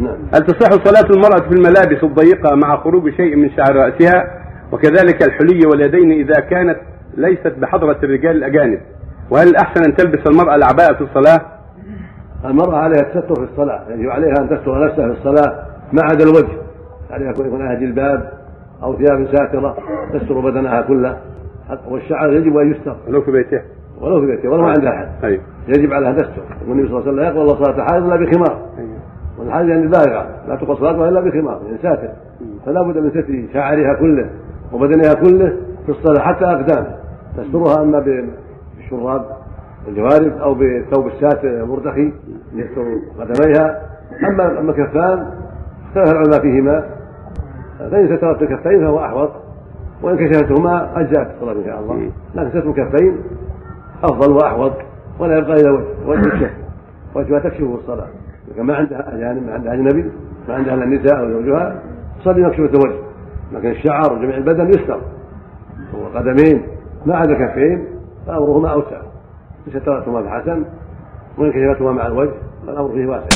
نعم. هل تصح صلاة المرأة في الملابس الضيقة مع خروج شيء من شعر رأسها؟ وكذلك الحلي واليدين إذا كانت ليست بحضرة الرجال الأجانب. وهل الأحسن أن تلبس المرأة العباءة في الصلاة؟ المرأة عليها التستر في الصلاة يجب عليها أن تستر نفسها في الصلاة ما عدا الوجه. عليها أن يكون لها جلباب أو ثياب ساترة تستر بدنها كله. والشعر يجب أن يستر. ولو في بيتها ولو في بيتها ولو ما عندها أحد أيوه يجب عليها أن تستر. والنبي صلى الله عليه وسلم لا يقبل الله صلاة حائض إلا بخمار. والحاجة يعني بالغة لا تقص صلاتها إلا بخمار يعني ساتر فلا بد من ستر شعرها كله وبدنها كله في الصلاة حتى أقدامها تسترها إما بالشراب الجوارب أو بالثوب الساتر المرتخي يستر قدميها. أما أما الكفان اختلف العلماء فيهما. فإن سترت الكفين فهو أحوط. وإن كشفتهما أجزأت الصلاة إن شاء الله. لكن ستر الكفين أفضل وأحوط ولا يبقى إلا وجه وجه الشف وجهها تكشفه الصلاة. إذا ما عندها أجانب ما عندها أجنبي ما عندها إلا النساء زوجها تصلي مكشوفة الوجه لكن الشعر وجميع البدن يستر. والقدمين ما عدا الكفين فأمرهما أوسع. إن سترتهما فحسن وإن كشفتهما مع الوجه فالأمر فيه واسع.